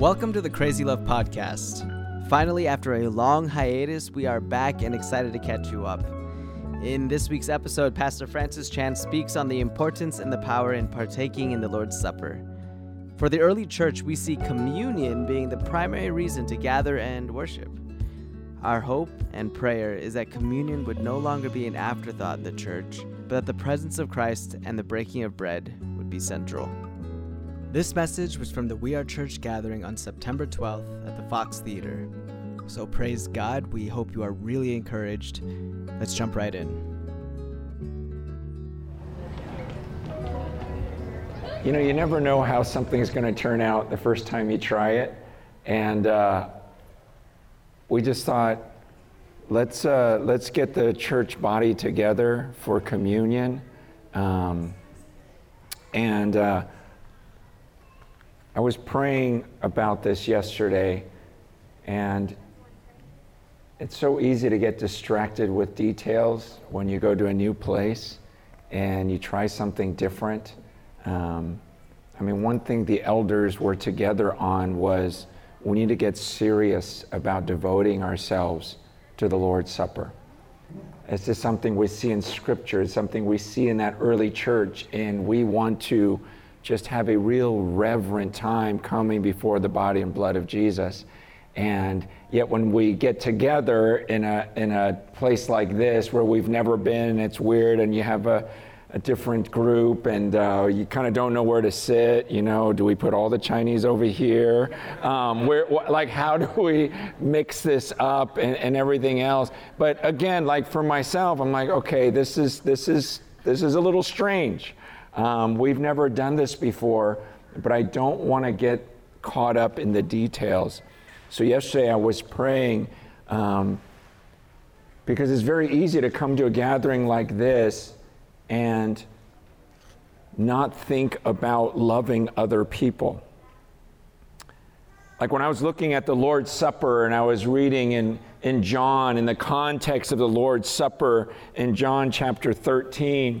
Welcome to the Crazy Love Podcast. Finally, after a long hiatus, we are back and excited to catch you up. In this week's episode, Pastor Francis Chan speaks on the importance and the power in partaking in the Lord's Supper. For the early church, we see communion being the primary reason to gather and worship. Our hope and prayer is that communion would no longer be an afterthought in the church, but that the presence of Christ and the breaking of bread would be central. This message was from the We Are Church gathering on September 12th at the Fox Theater. So praise God, we hope you are really encouraged. Let's jump right in. You know, you never know how something's going to turn out the first time you try it. And uh, we just thought, let's, uh, let's get the church body together for communion. Um, and uh, I was praying about this yesterday, and it's so easy to get distracted with details when you go to a new place and you try something different. Um, I mean, one thing the elders were together on was we need to get serious about devoting ourselves to the Lord's Supper. It's just something we see in Scripture, it's something we see in that early church, and we want to just have a real reverent time coming before the body and blood of Jesus. And yet, when we get together in a, in a place like this where we've never been, it's weird, and you have a, a different group and uh, you kind of don't know where to sit you know do we put all the chinese over here? Um, where wh- like how do we mix this up and, and everything else? But again like for myself i'm like okay this is this is this is a little strange um, we've never done this before but i don't want to get caught up in the details so yesterday i was praying um, because it's very easy to come to a gathering like this and not think about loving other people. Like when I was looking at the Lord's Supper and I was reading in, in John, in the context of the Lord's Supper in John chapter 13,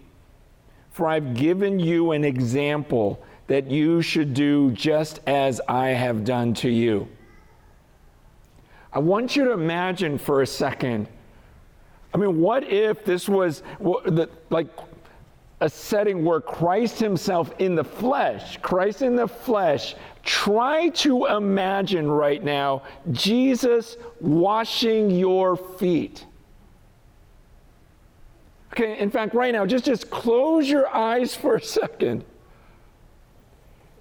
For I've given you an example that you should do just as I have done to you. I want you to imagine for a second I mean, what if this was like a setting where Christ Himself in the flesh, Christ in the flesh, try to imagine right now Jesus washing your feet. Okay, in fact, right now, just, just close your eyes for a second.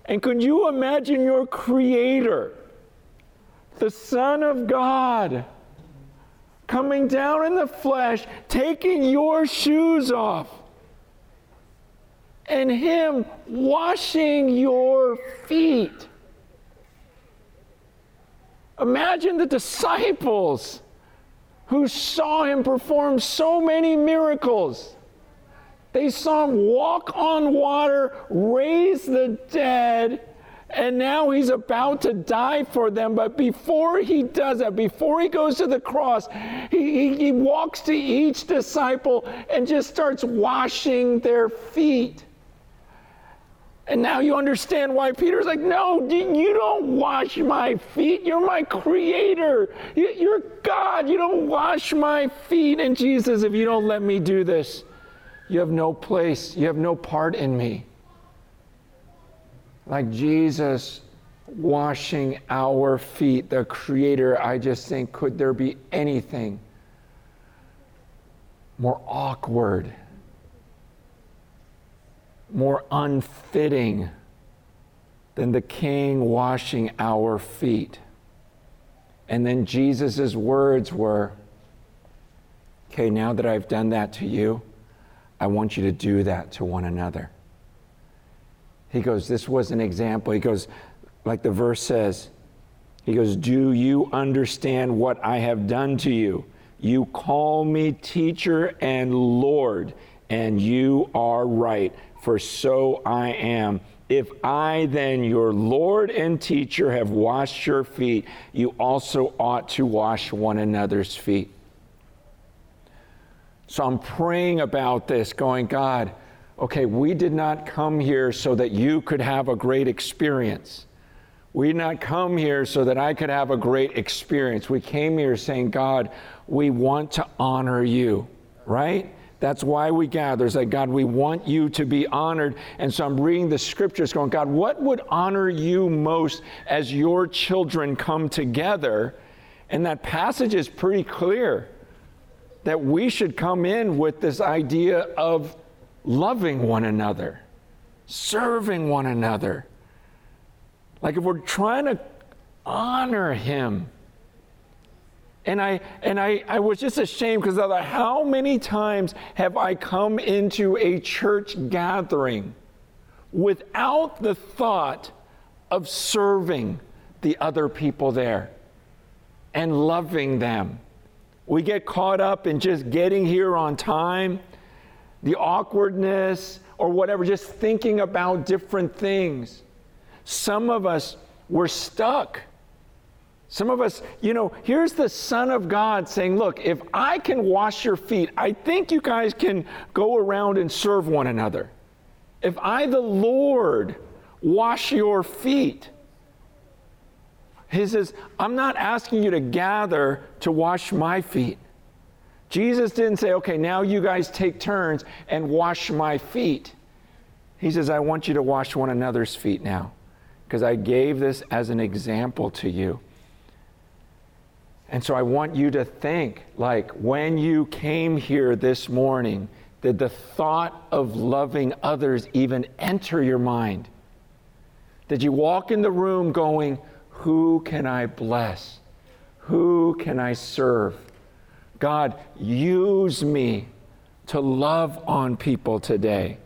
And could you imagine your Creator, the Son of God? coming down in the flesh, taking your shoes off, and Him washing your feet. Imagine the disciples who saw Him perform so many miracles. They saw Him walk on water, raise the dead, and now he's about to die for them. But before he does that, before he goes to the cross, he, he, he, walks to each disciple and just starts washing their feet. And now you understand why Peter's like, No, you don't wash my feet. You're my creator. You're God. You don't wash my feet. And Jesus, if you don't let me do this, you have no place, you have no part in me like Jesus washing our feet, the Creator, I just think, could there be anything more awkward, more unfitting than the King washing our feet? And then Jesus' words were, Okay, now that I've done that to you, I want you to do that to one another. He goes, This was an example. He goes, like the verse says, He goes, Do you understand what I have done to you? You call me teacher and Lord, and you are right, for so I am. If I, then, your Lord and teacher, have washed your feet, you also ought to wash one another's feet. So I'm praying about this, going, God, okay, we did not come here so that you could have a great experience. We did not come here so that I could have a great experience. We came here saying, God, we want to honor you, right? That's why we gather. It's like, God, we want you to be honored. And so I'm reading the scriptures going, God, what would honor you most as your children come together? And that passage is pretty clear that we should come in with this idea of loving one another, serving one another. Like if we're trying to honor Him, and I and I, I was just ashamed because how many times have I come into a church gathering without the thought of serving the other people there and loving them? We get caught up in just getting here on time, the awkwardness, or whatever, just thinking about different things. Some of us were stuck some of us, you know, here's the Son of God saying, Look, if I can wash your feet, I think you guys can go around and serve one another. If I, the Lord, wash your feet, he says, I'm not asking you to gather to wash my feet. Jesus didn't say, okay, now you guys take turns and wash my feet. He says, I want you to wash one another's feet now because I gave this as an example to you. And so I want you to think like when you came here this morning, did the thought of loving others even enter your mind? Did you walk in the room going, Who can I bless? Who can I serve? God, use me to love on people today.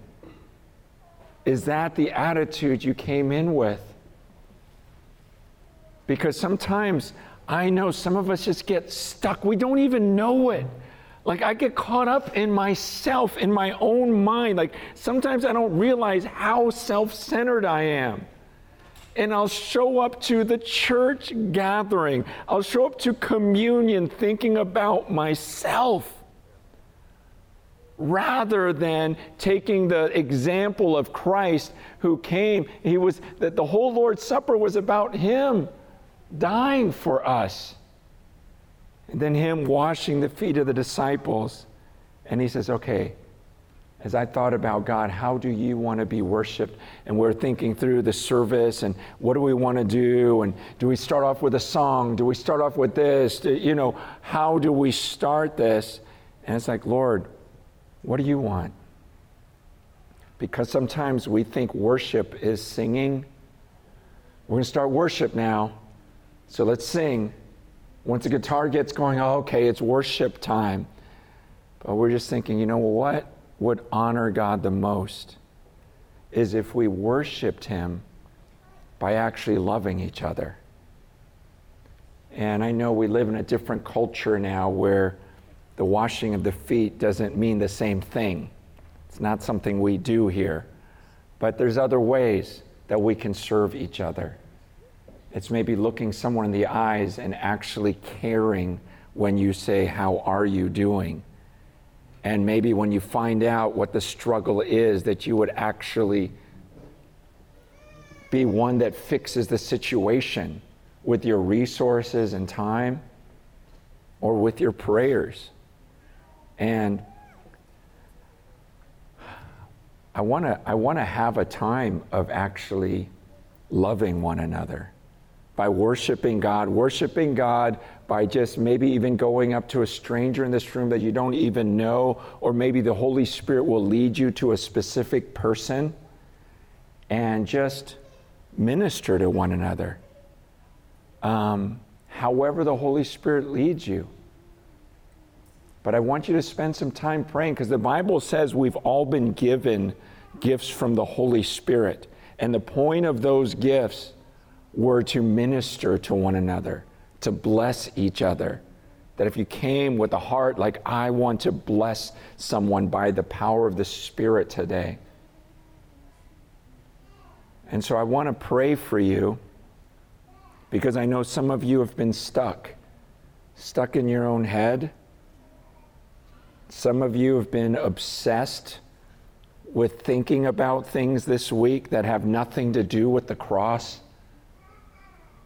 Is that the attitude you came in with? Because sometimes I know some of us just get stuck. We don't even know it. Like I get caught up in myself, in my own mind. Like sometimes I don't realize how self centered I am. And I'll show up to the church gathering, I'll show up to communion thinking about myself rather than taking the example of Christ who came. He was that the whole Lord's Supper was about him dying for us. And then him washing the feet of the disciples. And he says, Okay, as I thought about God, how do you want to be worshiped? And we're thinking through the service and what do we want to do? And do we start off with a song? Do we start off with this? Do, you know, how do we start this? And it's like, Lord, what do you want? Because sometimes we think worship is singing. We're going to start worship now. So let's sing. Once the guitar gets going, oh, okay, it's worship time. But we're just thinking, you know what would honor God the most is if we worshiped Him by actually loving each other. And I know we live in a different culture now where the washing of the feet doesn't mean the same thing. It's not something we do here. But there's other ways that we can serve each other. It's maybe looking someone in the eyes and actually caring when you say, How are you doing? And maybe when you find out what the struggle is, that you would actually be one that fixes the situation with your resources and time or with your prayers. And I want to I want to have a time of actually loving one another by worshiping God, worshiping God by just maybe even going up to a stranger in this room that you don't even know, or maybe the Holy Spirit will lead you to a specific person and just minister to one another. Um, however, the Holy Spirit leads you. But I want you to spend some time praying because the Bible says we've all been given gifts from the Holy Spirit. And the point of those gifts were to minister to one another, to bless each other. That if you came with a heart like, I want to bless someone by the power of the Spirit today. And so I want to pray for you because I know some of you have been stuck, stuck in your own head. Some of you have been obsessed with thinking about things this week that have nothing to do with the cross.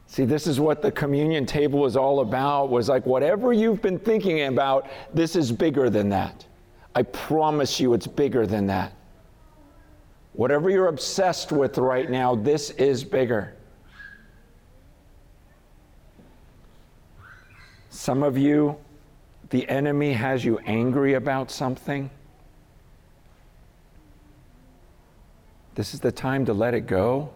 See, this is what the communion table is all about was like whatever you've been thinking about, this is bigger than that. I promise you it's bigger than that. Whatever you're obsessed with right now, this is bigger. Some of you, the enemy has you angry about something. This is the time to let it go.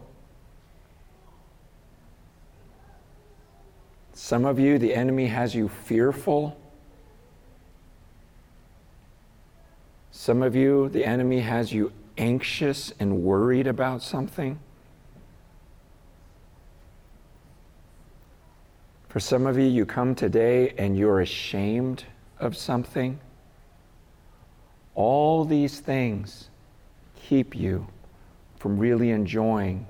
Some of you, the enemy has you fearful. Some of you, the enemy has you anxious and worried about something. For some of you, you come today and you're ashamed of something. All these things keep you from really enjoying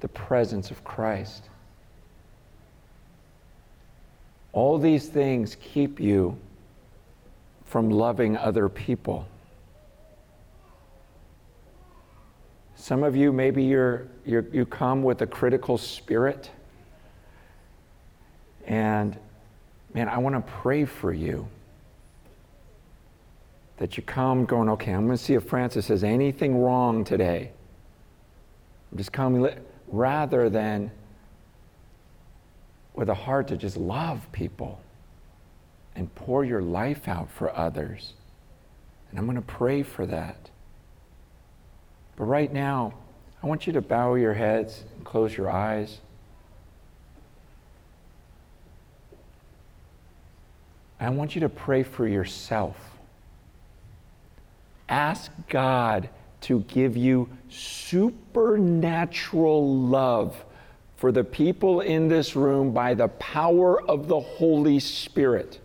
the presence of Christ. All these things keep you from loving other people. Some of you, maybe you're, you're, you come with a critical spirit. And man, I want to pray for you that you come going, okay, I'm going to see if Francis has anything wrong today. I'm just coming rather than with a heart to just love people and pour your life out for others. And I'm going to pray for that. But right now, I want you to bow your heads and close your eyes. I want you to pray for yourself. Ask God to give you supernatural love for the people in this room by the power of the Holy Spirit.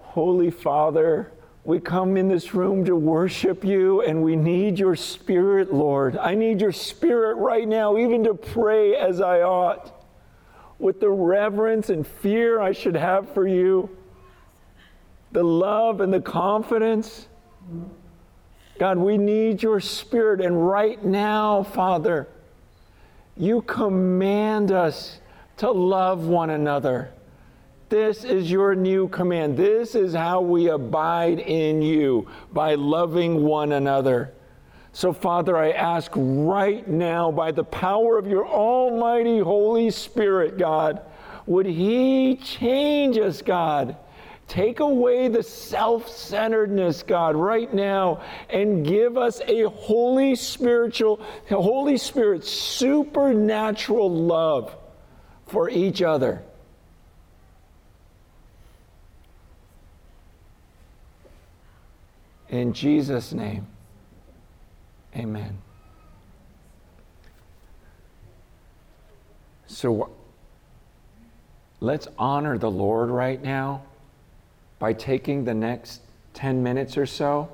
Holy Father, we come in this room to worship you, and we need your spirit, Lord. I need your spirit right now, even to pray as I ought, with the reverence and fear I should have for you the love and the confidence. God, we need your spirit. And right now, Father, you command us to love one another. This is your new command. This is how we abide in you by loving one another. So, Father, I ask right now, by the power of your almighty Holy Spirit, God, would He change us, God? Take away the self centeredness, God, right now, and give us a holy spiritual, Holy Spirit supernatural love for each other. In Jesus' name, amen. So let's honor the Lord right now by taking the next 10 minutes or so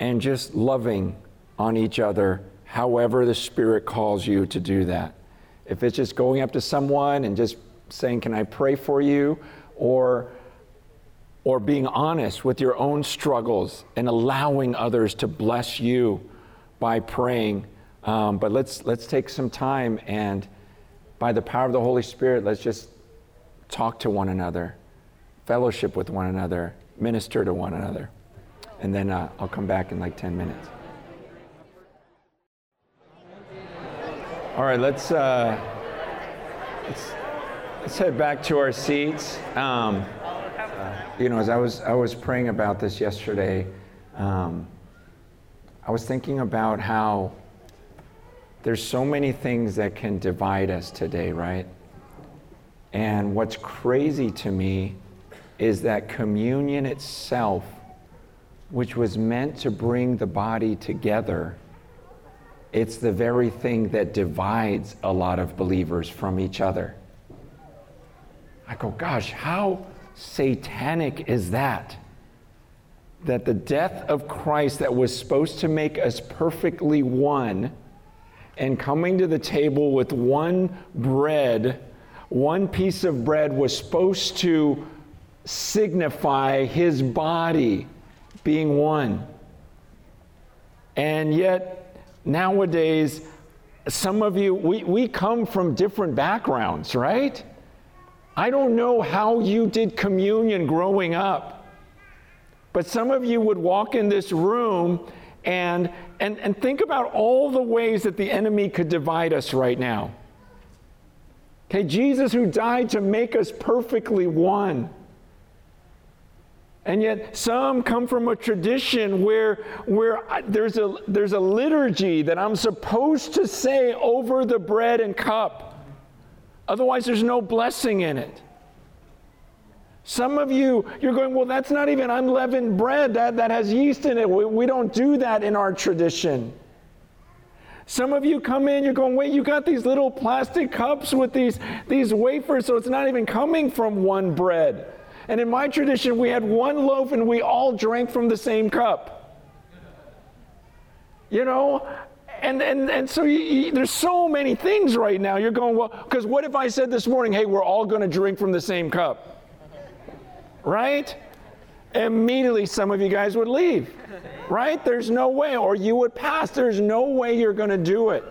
and just loving on each other however the Spirit calls you to do that. If it's just going up to someone and just saying, Can I pray for you? or or being honest with your own struggles and allowing others to bless you by praying. Um, but let's let's take some time and by the power of the Holy Spirit, let's just talk to one another fellowship with one another, minister to one another. And then uh, I'll come back in like 10 minutes. All right, let's, uh, let's, let's head back to our seats. Um, you know, as I was, I was praying about this yesterday, um, I was thinking about how there's so many things that can divide us today, right? And what's crazy to me is that communion itself, which was meant to bring the body together, it's the very thing that divides a lot of believers from each other. I go, gosh, how satanic is that? That the death of Christ, that was supposed to make us perfectly one, and coming to the table with one bread, one piece of bread was supposed to signify his body being one. And yet, nowadays, some of you, we, we come from different backgrounds, right? I don't know how you did communion growing up, but some of you would walk in this room and, and, and think about all the ways that the enemy could divide us right now. Okay, Jesus who died to make us perfectly one. And yet, some come from a tradition where, where there's, a, there's a liturgy that I'm supposed to say over the bread and cup. Otherwise, there's no blessing in it. Some of you, you're going, well, that's not even unleavened bread. That, that has yeast in it. We, we don't do that in our tradition. Some of you come in, you're going, wait, you got these little plastic cups with these, these wafers, so it's not even coming from one bread. And in my tradition, we had one loaf and we all drank from the same cup. You know? And, and, and so you, you, there's so many things right now. You're going, well, because what if I said this morning, hey, we're all going to drink from the same cup? Right? Immediately, some of you guys would leave. Right? There's no way. Or you would pass. There's no way you're going to do it.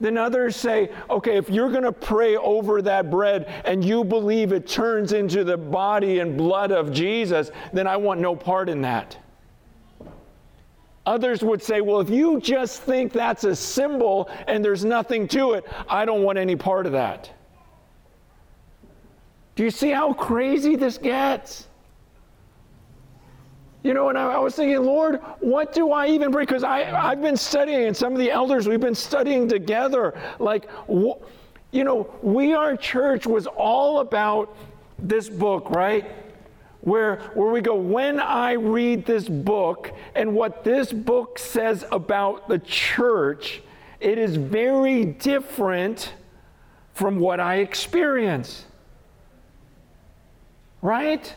Then others say, okay, if you're going to pray over that bread and you believe it turns into the body and blood of Jesus, then I want no part in that. Others would say, well, if you just think that's a symbol and there's nothing to it, I don't want any part of that. Do you see how crazy this gets? You know, and I, I, was thinking, Lord, what do I even bring? Because I've been studying, and some of the elders, we've been studying together. Like, wh- you know, We Are Church was all about this book, right? Where, where we go, when I read this book and what this book says about the church, it is very different from what I experience. Right?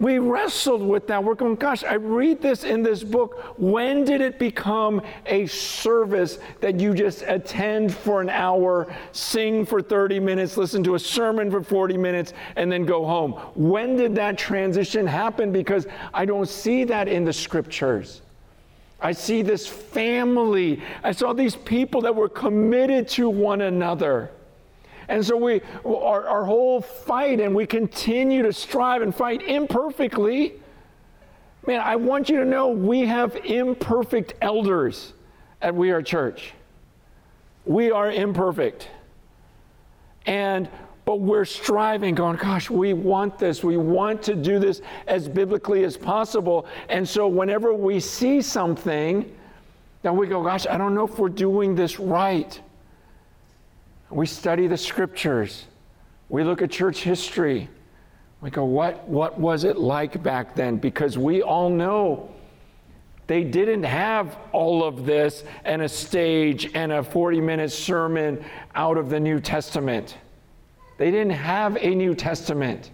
We wrestled with that. We're going, gosh, I read this in this book. When did it become a service that you just attend for an hour, sing for 30 minutes, listen to a sermon for 40 minutes, and then go home? When did that transition happen? Because I don't see that in the scriptures. I see this family. I saw these people that were committed to one another. And so we, our, our whole fight, and we continue to strive and fight imperfectly. Man, I want you to know we have imperfect elders at We Are Church. We are imperfect. And but we're striving, going, gosh, we want this. We want to do this as biblically as possible. And so whenever we see something, then we go, gosh, I don't know if we're doing this right. We study the scriptures. We look at church history. We go, what, what was it like back then? Because we all know they didn't have all of this and a stage and a 40 minute sermon out of the New Testament. They didn't have a New Testament.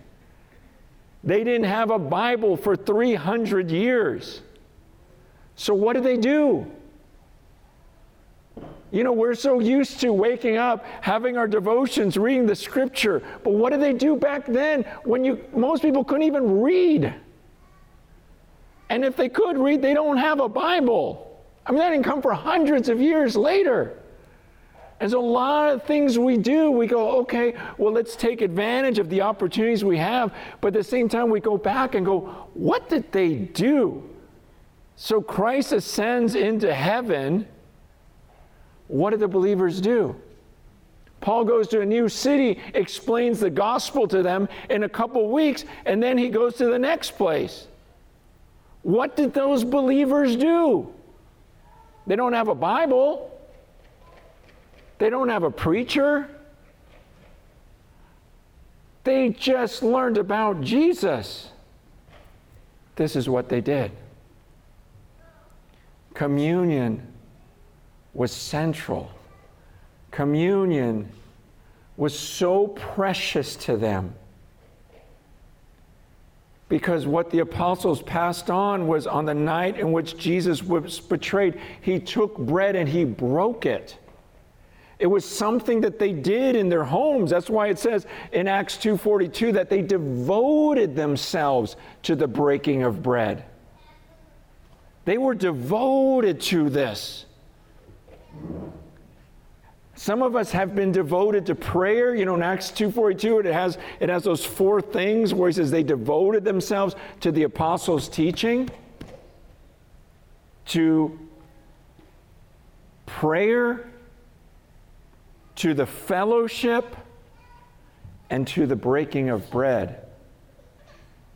They didn't have a Bible for 300 years. So, what did they do? You know, we're so used to waking up, having our devotions, reading the scripture. But what did they do back then when you most people couldn't even read? And if they could read, they don't have a Bible. I mean, that didn't come for hundreds of years later. And so a lot of things we do, we go, okay, well, let's take advantage of the opportunities we have. But at the same time, we go back and go, what did they do? So Christ ascends into heaven what do the believers do? Paul goes to a new city, explains the gospel to them in a couple weeks, and then he goes to the next place. What did those believers do? They don't have a Bible, they don't have a preacher. They just learned about Jesus. This is what they did. Communion was central. Communion was so precious to them because what the apostles passed on was on the night in which Jesus was betrayed, he took bread and he broke it. It was something that they did in their homes. That's why it says in Acts 2:42 that they devoted themselves to the breaking of bread. They were devoted to this. Some of us have been devoted to prayer. You know, in Acts 2.42, it has, it has those four things where he says they devoted themselves to the apostles' teaching, to prayer, to the fellowship, and to the breaking of bread.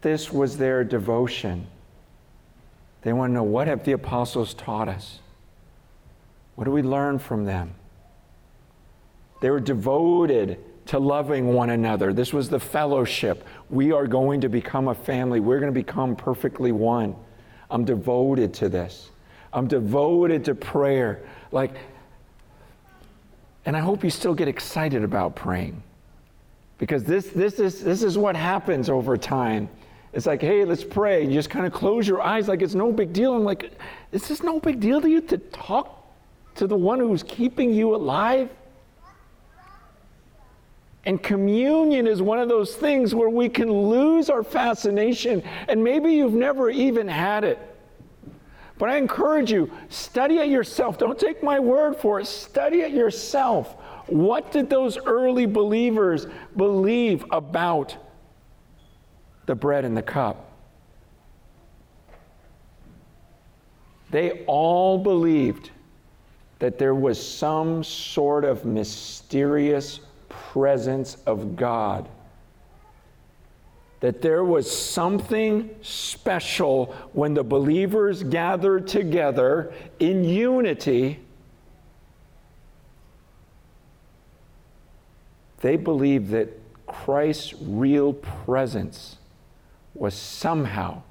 This was their devotion. They want to know what have the apostles taught us? What do we learn from them? They were devoted to loving one another. This was the fellowship. We are going to become a family. We're going to become perfectly one. I'm devoted to this. I'm devoted to prayer. Like, and I hope you still get excited about praying. Because this, this, is, this is what happens over time. It's like, hey, let's pray. You just kind of close your eyes like it's no big deal. I'm like, is this no big deal to you to talk to the one who's keeping you alive? And communion is one of those things where we can lose our fascination, and maybe you've never even had it. But I encourage you, study it yourself. Don't take my word for it. Study it yourself. What did those early believers believe about the bread and the cup? They all believed that there was some sort of mysterious presence of God. That there was something special when the believers gathered together in unity. They believed that Christ's real presence was somehow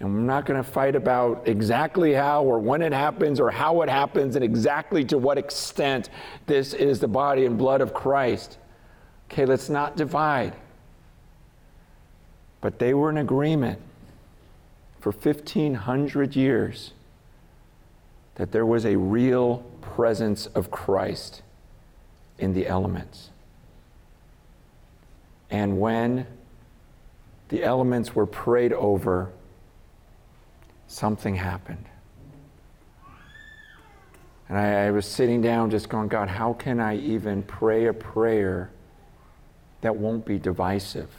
and we're not going to fight about exactly how or when it happens or how it happens and exactly to what extent this is the body and blood of Christ. Okay, let's not divide. But they were in agreement for 1,500 years that there was a real presence of Christ in the elements. And when the elements were prayed over, something happened. And I, I, was sitting down just going, God, how can I even pray a prayer that won't be divisive?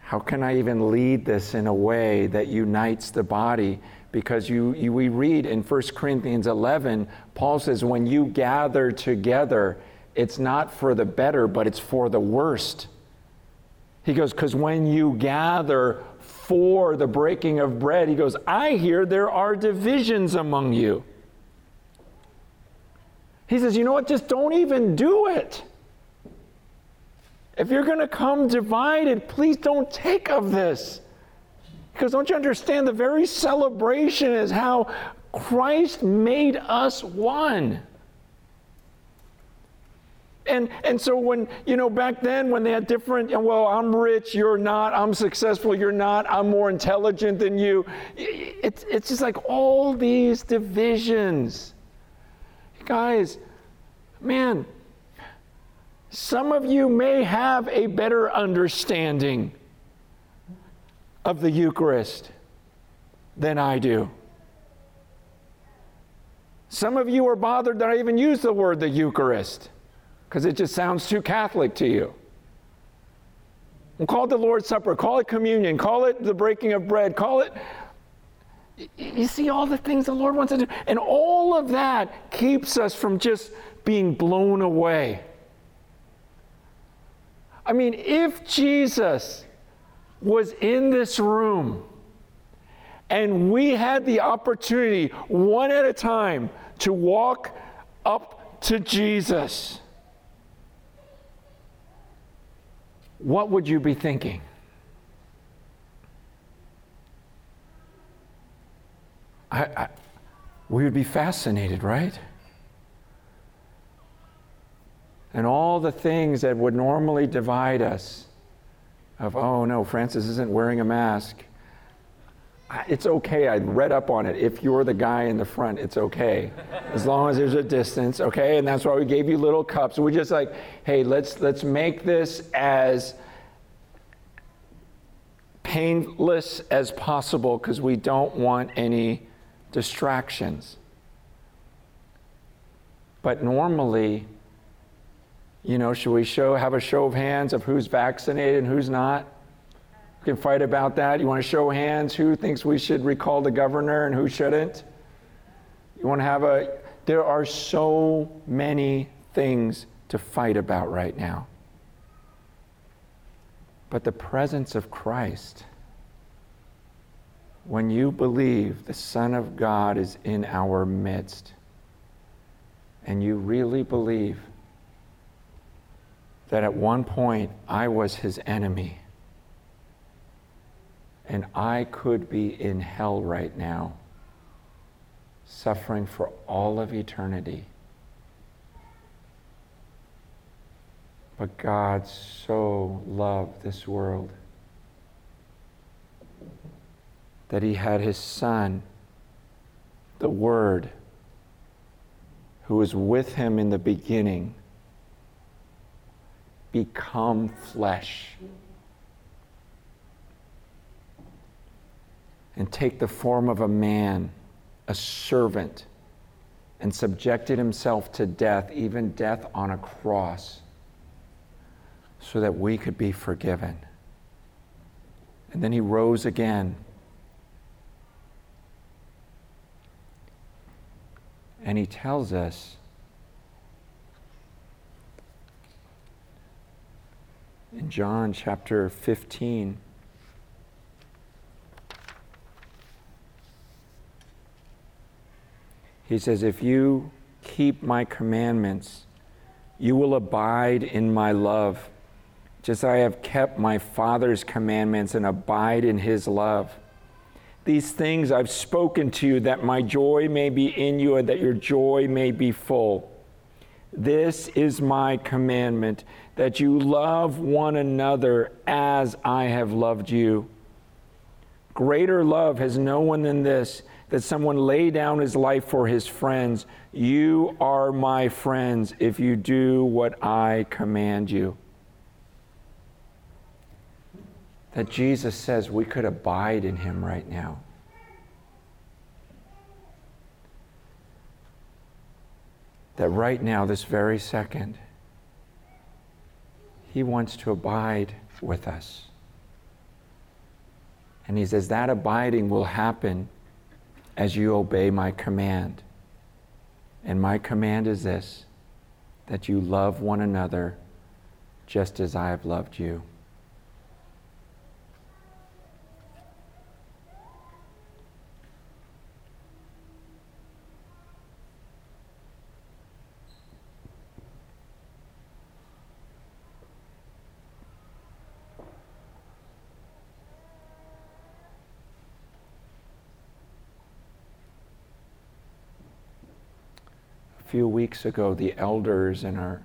How can I even lead this in a way that unites the body? Because you, you, we read in 1 Corinthians 11, Paul says, when you gather together, it's not for the better, but it's for the worst. He goes, because when you gather for the breaking of bread, he goes, I hear there are divisions among you. He says, You know what? Just don't even do it. If you're going to come divided, please don't take of this. Because don't you understand? The very celebration is how Christ made us one and and so when you know back then when they had different well i'm rich you're not i'm successful you're not i'm more intelligent than you. It's, it's just like all these divisions. Guys man some of you may have a better understanding of the eucharist than i do. Some of you are bothered that i even use the word the eucharist because it just sounds too Catholic to you. And call it the Lord's Supper, call it communion, call it the breaking of bread, call it. You see all the things the Lord wants to do. And all of that keeps us from just being blown away. I mean, if Jesus was in this room and we had the opportunity, one at a time, to walk up to Jesus what would you be thinking? I, I, we would be fascinated, right? And all the things that would normally divide us of, oh no, Francis isn't wearing a mask. It's okay. I read up on it. If you're the guy in the front, it's okay. As long as there's a distance, okay? And that's why we gave you little cups. We just like, hey, let's let's make this as painless as possible because we don't want any distractions. But normally, you know, should we show have a show of hands of who's vaccinated and who's not? We can fight about that. You want to show hands who thinks we should recall the governor and who shouldn't? You want to have a there are so many things to fight about right now. But the presence of Christ when you believe the Son of God is in our midst, and you really believe that at one point I was his enemy, and I could be in hell right now, suffering for all of eternity. But God so loved this world that he had his son, the Word, who was with him in the beginning, become flesh and take the form of a man, a servant, and subjected himself to death, even death on a cross, so that we could be forgiven. And then he rose again And he tells us in John chapter 15. He says, If you keep my commandments, you will abide in my love, just as I have kept my Father's commandments and abide in his love. These things I've spoken to you that my joy may be in you and that your joy may be full. This is my commandment that you love one another as I have loved you. Greater love has no one than this that someone lay down his life for his friends. You are my friends if you do what I command you. that Jesus says we could abide in him right now. That right now, this very second, he wants to abide with us. And he says that abiding will happen as you obey my command. And my command is this that you love one another just as I have loved you. Few weeks ago, the elders and our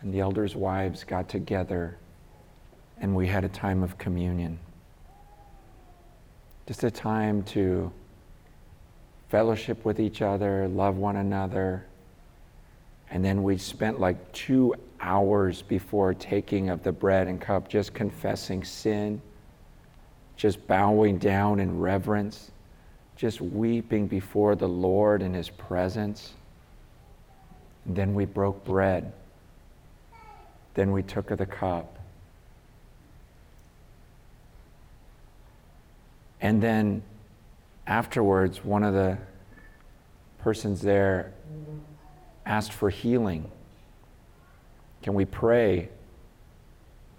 and the elders' wives got together and we had a time of communion. Just a time to fellowship with each other, love one another. And then we spent like two hours before taking of the bread and cup just confessing sin, just bowing down in reverence, just weeping before the Lord in His presence. Then we broke bread. Then we took of the cup. And then afterwards, one of the persons there asked for healing. Can we pray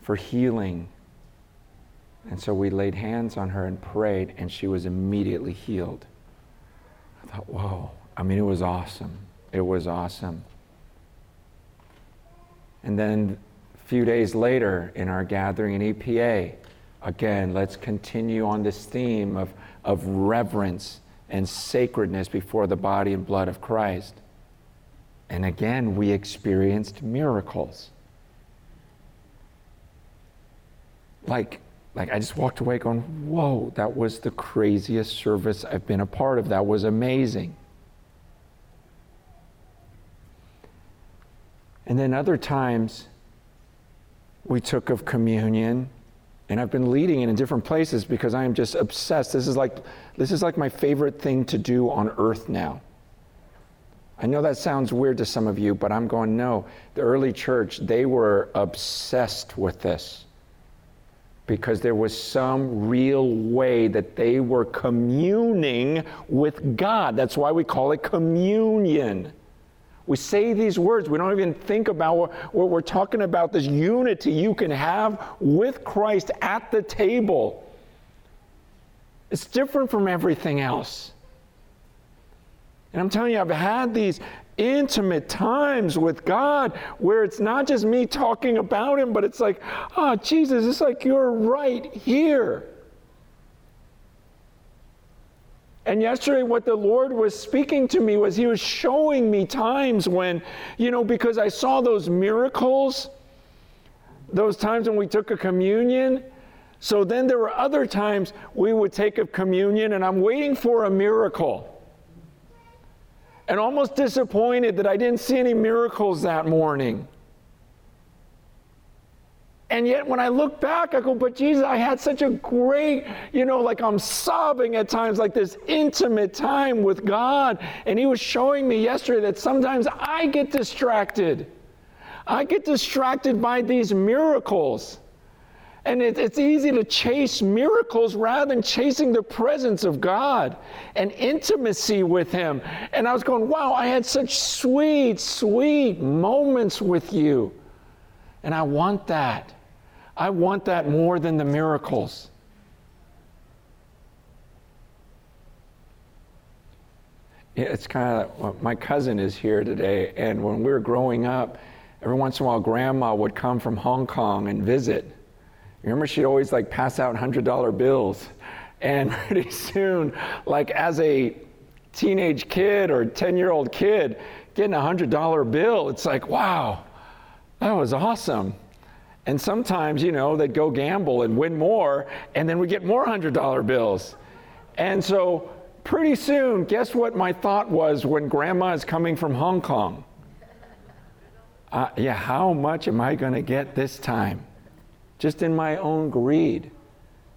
for healing? And so we laid hands on her and prayed, and she was immediately healed. I thought, whoa. I mean, it was awesome. It was awesome. And then a few days later in our gathering in EPA, again, let's continue on this theme of, of reverence and sacredness before the body and blood of Christ. And again, we experienced miracles. Like, like I just walked away going, whoa, that was the craziest service I've been a part of. That was amazing. And then other times, we took of communion and I've been leading it in different places because I am just obsessed. This is like this is like my favorite thing to do on earth now. I know that sounds weird to some of you, but I'm going no. The early church, they were obsessed with this because there was some real way that they were communing with God. That's why we call it communion. We say these words, we don't even think about what, we're talking about this unity you can have with Christ at the table. It's different from everything else. And I'm telling you, I've had these intimate times with God where it's not just me talking about Him, but it's like, oh, Jesus, it's like you're right here. And yesterday, what the Lord was speaking to me was He was showing me times when, you know, because I saw those miracles, those times when we took a communion. So then there were other times we would take a communion, and I'm waiting for a miracle. And almost disappointed that I didn't see any miracles that morning. And yet, when I look back, I go, but Jesus, I had such a great, you know, like I'm sobbing at times, like this intimate time with God. And He was showing me yesterday that sometimes I get distracted. I get distracted by these miracles. And it, it's easy to chase miracles rather than chasing the presence of God and intimacy with Him. And I was going, wow, I had such sweet, sweet moments with you. And I want that. I want that more than the miracles. It's kind of like, my cousin is here today, and when we were growing up, every once in a while, grandma would come from Hong Kong and visit. Remember, she'd always like pass out $100 bills. And pretty soon, like as a teenage kid or 10 year old kid, getting a $100 bill, it's like, wow, that was awesome. And sometimes, you know, they'd go gamble and win more, and then we get more $100 bills. And so pretty soon, guess what my thought was when grandma is coming from Hong Kong? Uh, yeah, how much am I going to get this time? Just in my own greed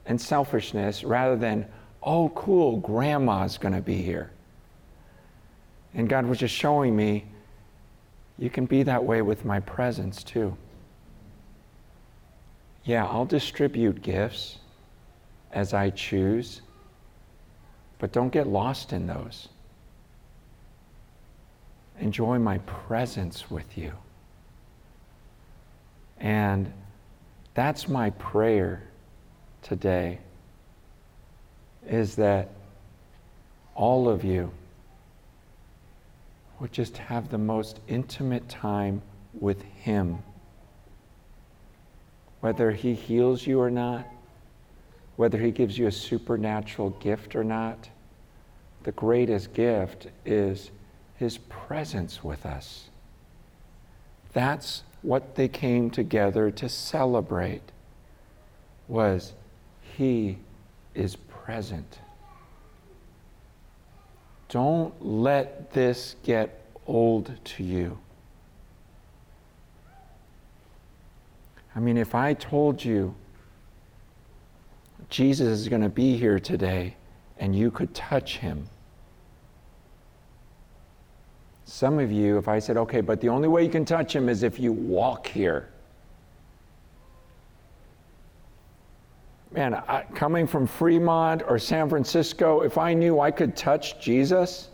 and selfishness rather than, oh, cool, grandma's going to be here. And God was just showing me, you can be that way with my presence too yeah, I'll distribute gifts as I choose, but don't get lost in those. Enjoy my presence with you. And that's my prayer today is that all of you would just have the most intimate time with Him whether He heals you or not, whether He gives you a supernatural gift or not, the greatest gift is His presence with us. That's what they came together to celebrate was he is present. Don't let this get old to you. I mean, if I told you Jesus is going to be here today and you could touch him, some of you, if I said, okay, but the only way you can touch him is if you walk here. Man, I, coming from Fremont or San Francisco, if I knew I could touch Jesus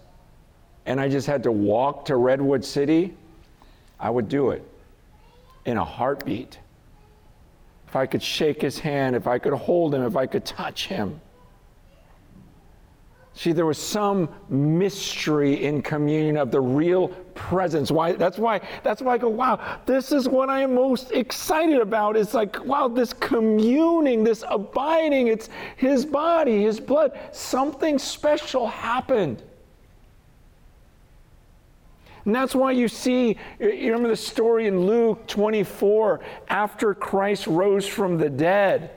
and I just had to walk to Redwood City, I would do it in a heartbeat if I could shake his hand, if I could hold him, if I could touch him. See, there was some mystery in communion of the real presence. Why? That's why. That's why I go. Wow, this is what I am most excited about. It's like, wow, this communing, this abiding. It's His body, His blood. Something special happened. And that's why you see, you remember the story in Luke 24 after Christ rose from the dead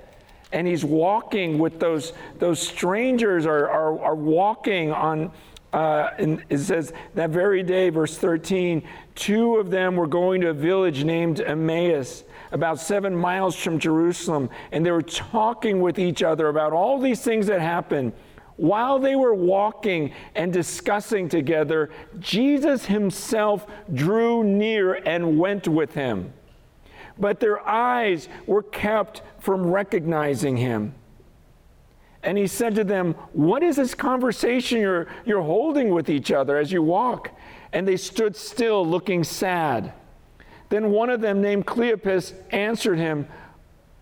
and he's walking with those, those strangers are, are, are walking on, uh, and it says that very day, verse 13, two of them were going to a village named Emmaus, about seven miles from Jerusalem, and they were talking with each other about all these things that happened. While they were walking and discussing together, Jesus himself drew near and went with him but their eyes were kept from recognizing him. And he said to them, What is this conversation you're, you're holding with each other as you walk? And they stood still, looking sad. Then one of them, named Cleopas, answered him,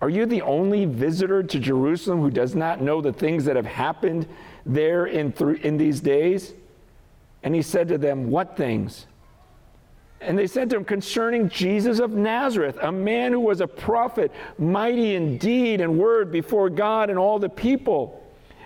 Are you the only visitor to Jerusalem who does not know the things that have happened there in, th- in these days? And he said to them, What things? And they said to him concerning Jesus of Nazareth, a man who was a prophet, mighty in deed and word before God and all the people,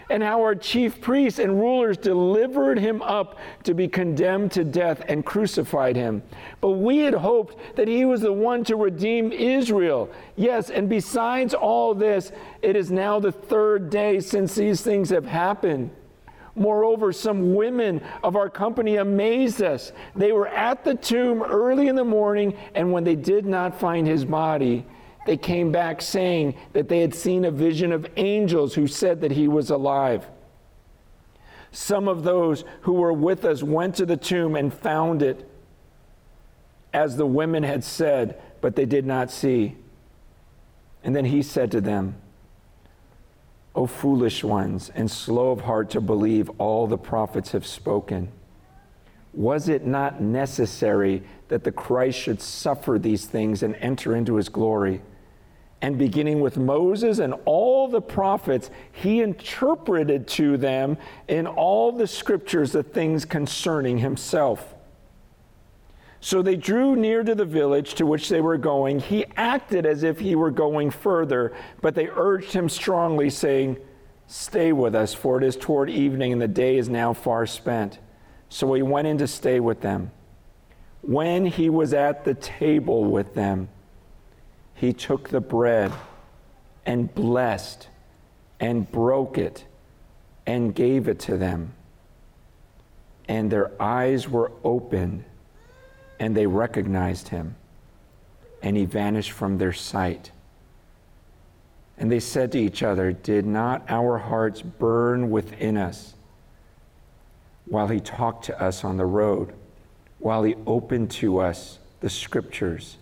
and how our chief priests and rulers delivered him up to be condemned to death and crucified him. But we had hoped that he was the one to redeem Israel. Yes, and besides all this, it is now the third day since these things have happened. Moreover, some women of our company amazed us. They were at the tomb early in the morning, and when they did not find his body, they came back saying that they had seen a vision of angels who said that he was alive. Some of those who were with us went to the tomb and found it as the women had said, but they did not see. And then he said to them, O foolish ones, and slow of heart to believe all the prophets have spoken. Was it not necessary that the Christ should suffer these things and enter into his glory? And beginning with Moses and all the prophets, he interpreted to them in all the scriptures the things concerning himself. So they drew near to the village to which they were going. He acted as if he were going further, but they urged him strongly, saying, Stay with us, for it is toward evening, and the day is now far spent. So he went in to stay with them. When he was at the table with them, he took the bread and blessed and broke it and gave it to them. And their eyes were opened and they recognized him, and he vanished from their sight. And they said to each other, Did not our hearts burn within us while he talked to us on the road, while he opened to us the scriptures?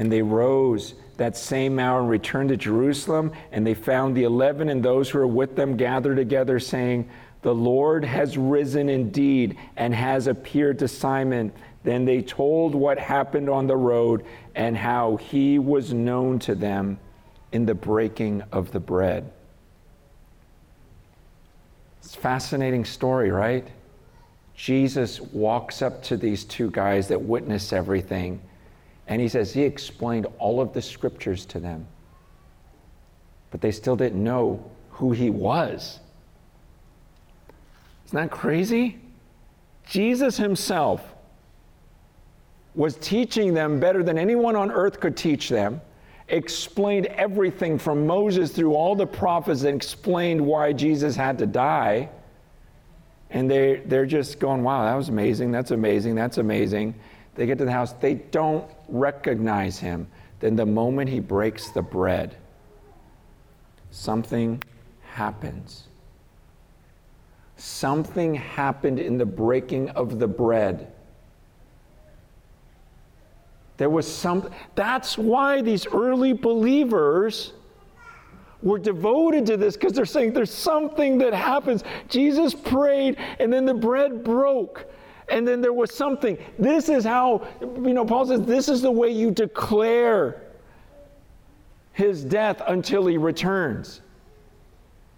And they rose that same hour and returned to Jerusalem, and they found the eleven and those who were with them gathered together, saying, The Lord has risen indeed and has appeared to Simon. Then they told what happened on the road and how he was known to them in the breaking of the bread. It's a fascinating story, right? Jesus walks up to these two guys that witness everything, and he says he explained all of the scriptures to them. But they still didn't know who he was. Isn't that crazy? Jesus himself was teaching them better than anyone on earth could teach them, explained everything from Moses through all the prophets and explained why Jesus had to die. And they, they're just going, wow, that was amazing, that's amazing, that's amazing. They get to the house, they don't recognize him. Then the moment he breaks the bread, something happens. Something happened in the breaking of the bread there was some, that's why these early believers were devoted to this because they're saying there's something that happens. Jesus prayed and then the bread broke and then there was something. This is how, you know, Paul says, this is the way you declare his death until he returns.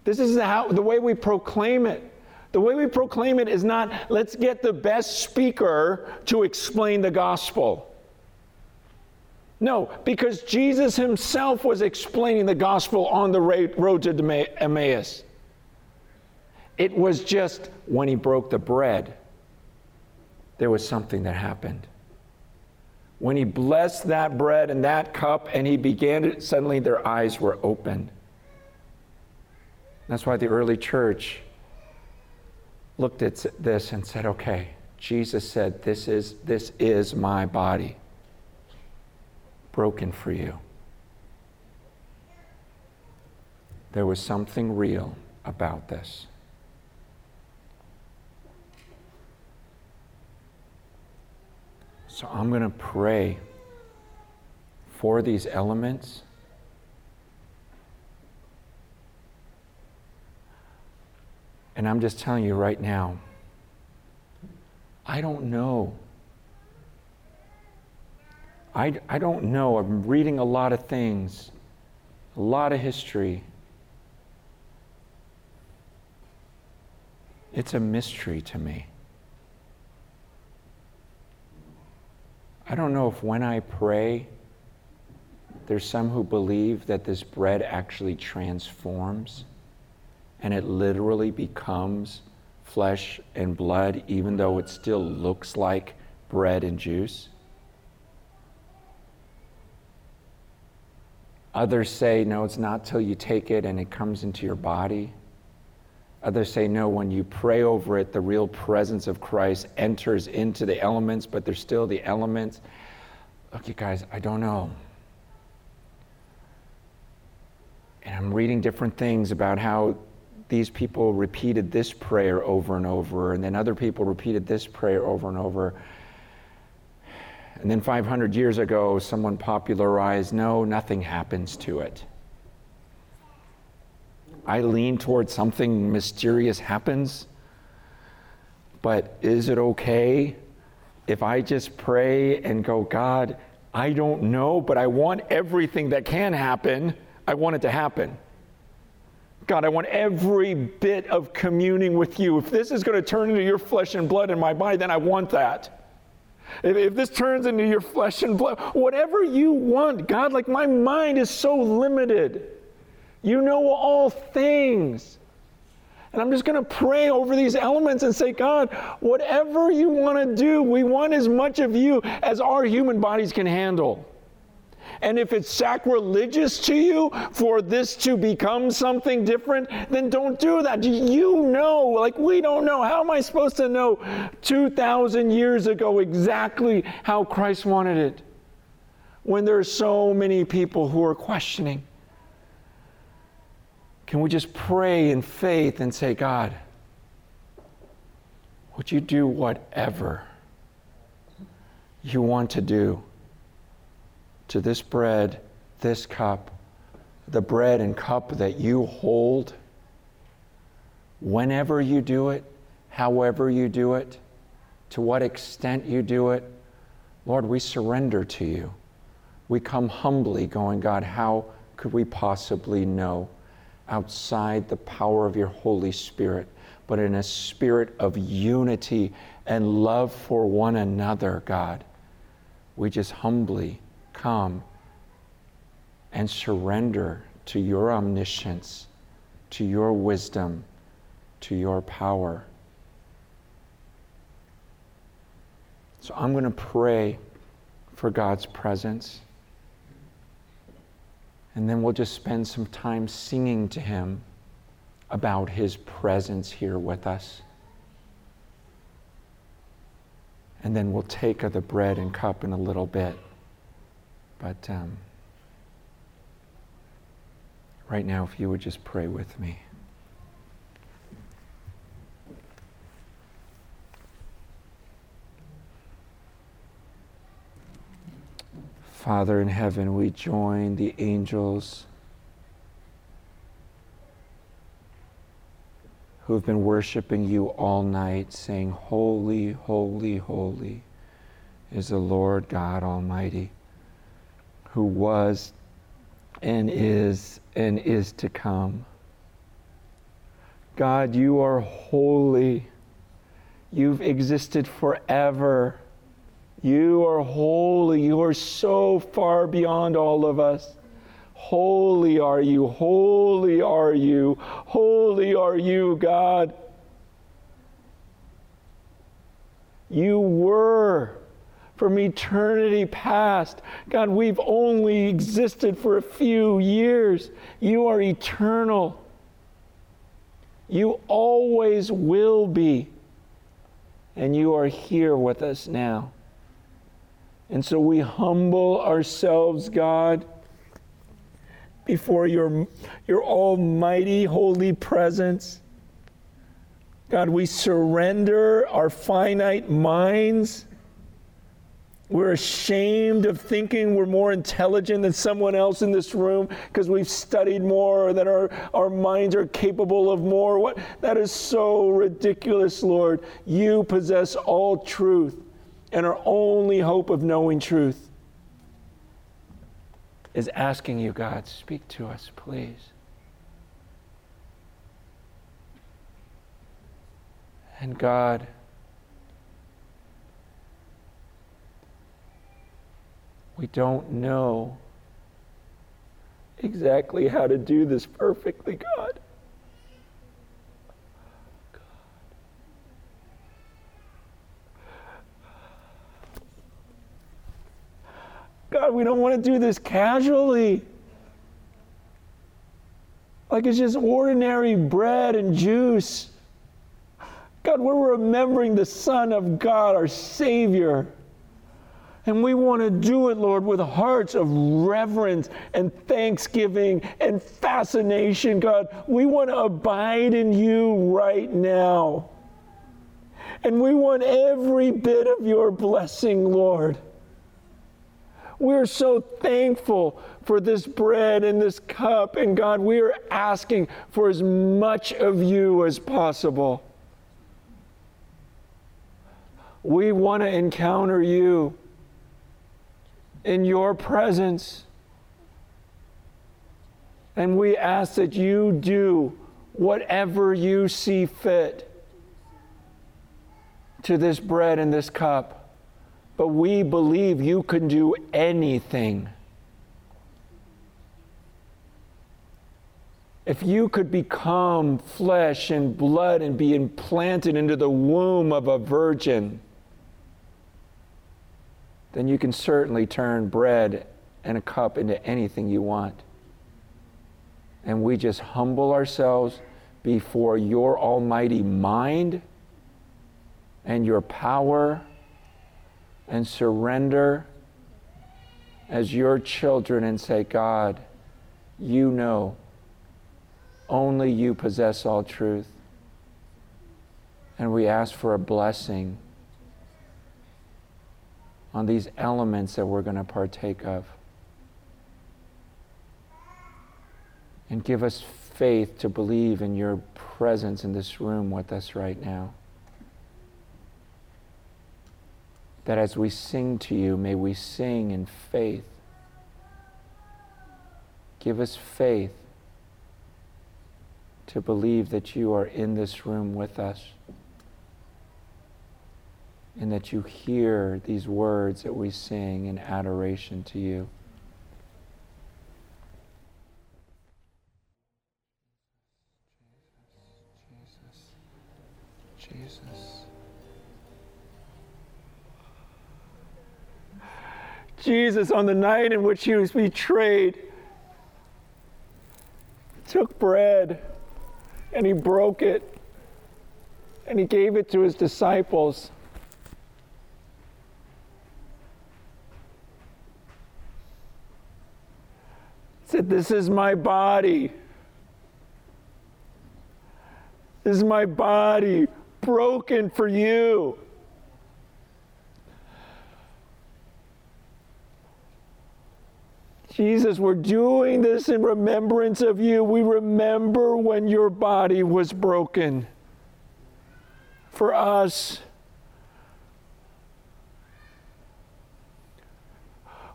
This is how, the way we proclaim it. The way we proclaim it is not let's get the best speaker to explain the gospel. No, because Jesus himself was explaining the gospel on the road to Emmaus. It was just when he broke the bread, there was something that happened. When he blessed that bread and that cup and he began it, suddenly their eyes were opened. That's why the early church looked at this and said, okay, Jesus said, this is, this is my body broken for you. There was something real about this. So I'm going to pray for these elements. And I'm just telling you right now, I don't know I, I don't know. I'm reading a lot of things, a lot of history. It's a mystery to me. I don't know if when I pray, there's some who believe that this bread actually transforms and it literally becomes flesh and blood, even though it still looks like bread and juice. Others say, no, it's not till you take it and it comes into your body. Others say, no, when you pray over it, the real presence of Christ enters into the elements, but there's still the elements. Look, you guys, I don't know. And I'm reading different things about how these people repeated this prayer over and over, and then other people repeated this prayer over and over. And then 500 years ago, someone popularized no, nothing happens to it. I lean towards something mysterious happens, but is it okay if I just pray and go, God, I don't know, but I want everything that can happen, I want it to happen. God, I want every bit of communing with you. If this is going to turn into your flesh and blood in my body, then I want that. If, if this turns into your flesh and blood, whatever you want, God, like my mind is so limited. You know all things. And I'm just going to pray over these elements and say, God, whatever you want to do, we want as much of you as our human bodies can handle. And if it's sacrilegious to you for this to become something different, then don't do that. You know, like we don't know. How am I supposed to know 2,000 years ago exactly how Christ wanted it when there are so many people who are questioning? Can we just pray in faith and say, God, would you do whatever you want to do? to this bread, this cup, the bread and cup that you hold, whenever you do it, however you do it, to what extent you do it, Lord, we surrender to you. We come humbly, going, God, how could we possibly know outside the power of your Holy Spirit, but in a spirit of unity and love for one another, God? We just humbly come and surrender to your omniscience, to your wisdom, to your power. So I'm going to pray for God's presence. And then we'll just spend some time singing to Him about His presence here with us. And then we'll take of the bread and cup in a little bit. But um, right now, if you would just pray with me. Father in heaven, we join the angels who have been worshiping you all night, saying, Holy, holy, holy is the Lord God Almighty who was and is and is to come. God, you are holy. You've existed forever. You are holy. You are so far beyond all of us. Holy are you. Holy are you. Holy are you, God. You were from eternity past. God, we've only existed for a few years. You are eternal. You always will be. And you are here with us now. And so we humble ourselves, God, before your, your almighty, holy presence. God, we surrender our finite minds we're ashamed of thinking we're more intelligent than someone else in this room because we've studied more or that our, our minds are capable of more. What, that is so ridiculous, Lord. You possess all truth, and our only hope of knowing truth is asking you, God, speak to us, please. And God, We don't know exactly how to do this perfectly, God. God, we don't want to do this casually. Like it's just ordinary bread and juice. God, we're remembering the Son of God, our Savior. And we want to do it, Lord, with hearts of reverence and thanksgiving and fascination, God. We want to abide in you right now. And we want every bit of your blessing, Lord. We're so thankful for this bread and this cup. And God, we are asking for as much of you as possible. We want to encounter you in your presence. And we ask that you do whatever you see fit to this bread and this cup. But we believe you can do anything. If you could become flesh and blood and be implanted into the womb of a virgin, then you can certainly turn bread and a cup into anything you want. And we just humble ourselves before your almighty mind and your power and surrender as your children and say, God, you know, only you possess all truth. And we ask for a blessing on these elements that we're going to partake of. And give us faith to believe in your presence in this room with us right now. That as we sing to you, may we sing in faith. Give us faith to believe that you are in this room with us and that you hear these words that we sing in adoration to you. Jesus. On the night in which he was betrayed, took bread and he broke it and he gave it to his disciples. He said, This is my body. This is my body broken for you. Jesus, we're doing this in remembrance of you. We remember when your body was broken for us.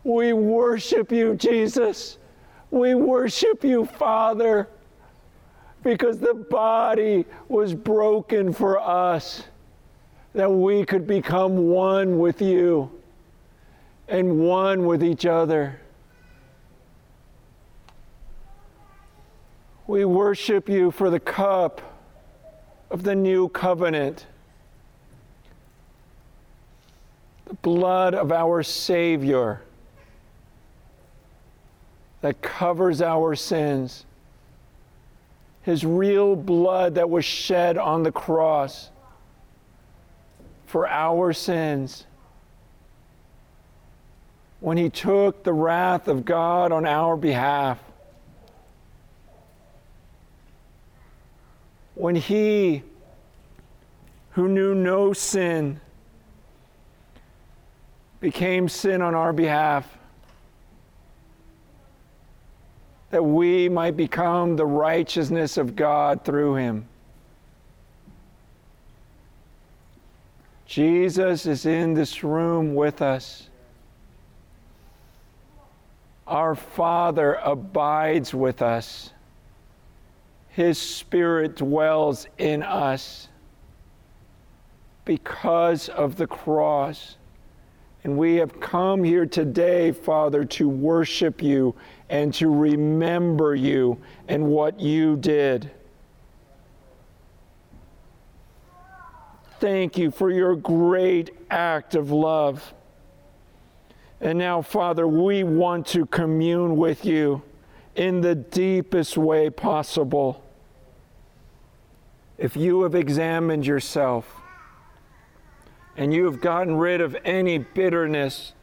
We worship you, Jesus. We worship you, Father. because the body was broken for us, that we could become one with you and one with each other. We worship you for the cup of the new covenant, the blood of our Savior that covers our sins, His real blood that was shed on the cross for our sins. When He took the wrath of God on our behalf. When He, who knew no sin, became sin on our behalf that we might become the righteousness of God through him. Jesus is in this room with us. Our Father abides with us. His Spirit dwells in us because of the cross. And we have come here today, Father, to worship you and to remember you and what you did. Thank you for your great act of love. And now, Father, we want to commune with you in the deepest way possible. If you have examined yourself and you have gotten rid of any bitterness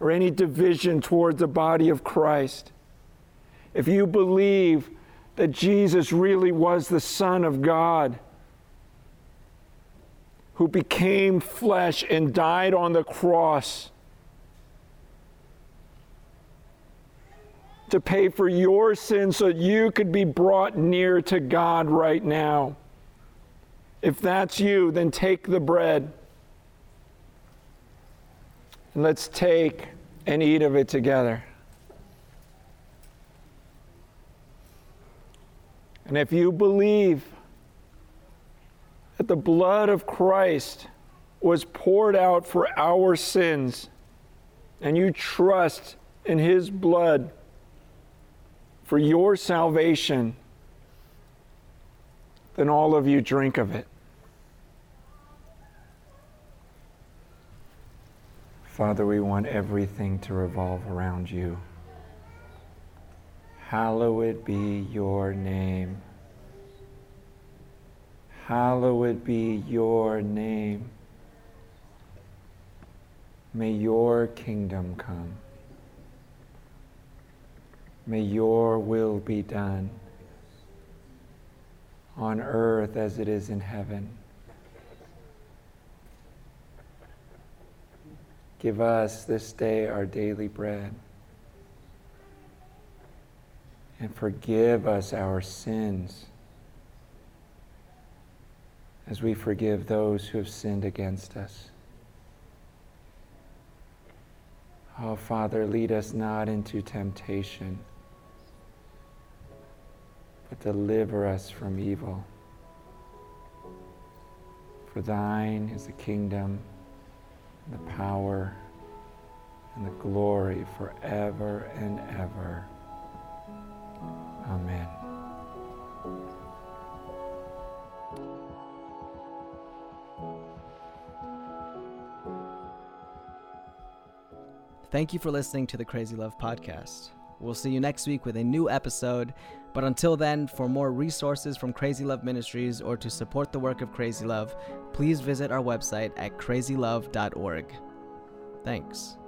or any division towards the body of Christ, if you believe that Jesus really was the Son of God, who became flesh and died on the cross to pay for your sins so that you could be brought near to God right now. If that's you, then take the bread. And let's take and eat of it together. And if you believe that the blood of Christ was poured out for our sins, and you trust in his blood for your salvation, then all of you drink of it. Father, we want everything to revolve around you. Hallowed be your name. Hallowed be your name. May your kingdom come. May your will be done on earth as it is in heaven. Give us this day our daily bread and forgive us our sins as we forgive those who have sinned against us. Oh, Father, lead us not into temptation, but deliver us from evil. For thine is the kingdom, and the power, and the glory forever and ever. Amen. Thank you for listening to the Crazy Love Podcast. We'll see you next week with a new episode. But until then, for more resources from Crazy Love Ministries or to support the work of Crazy Love, please visit our website at crazylove.org. Thanks.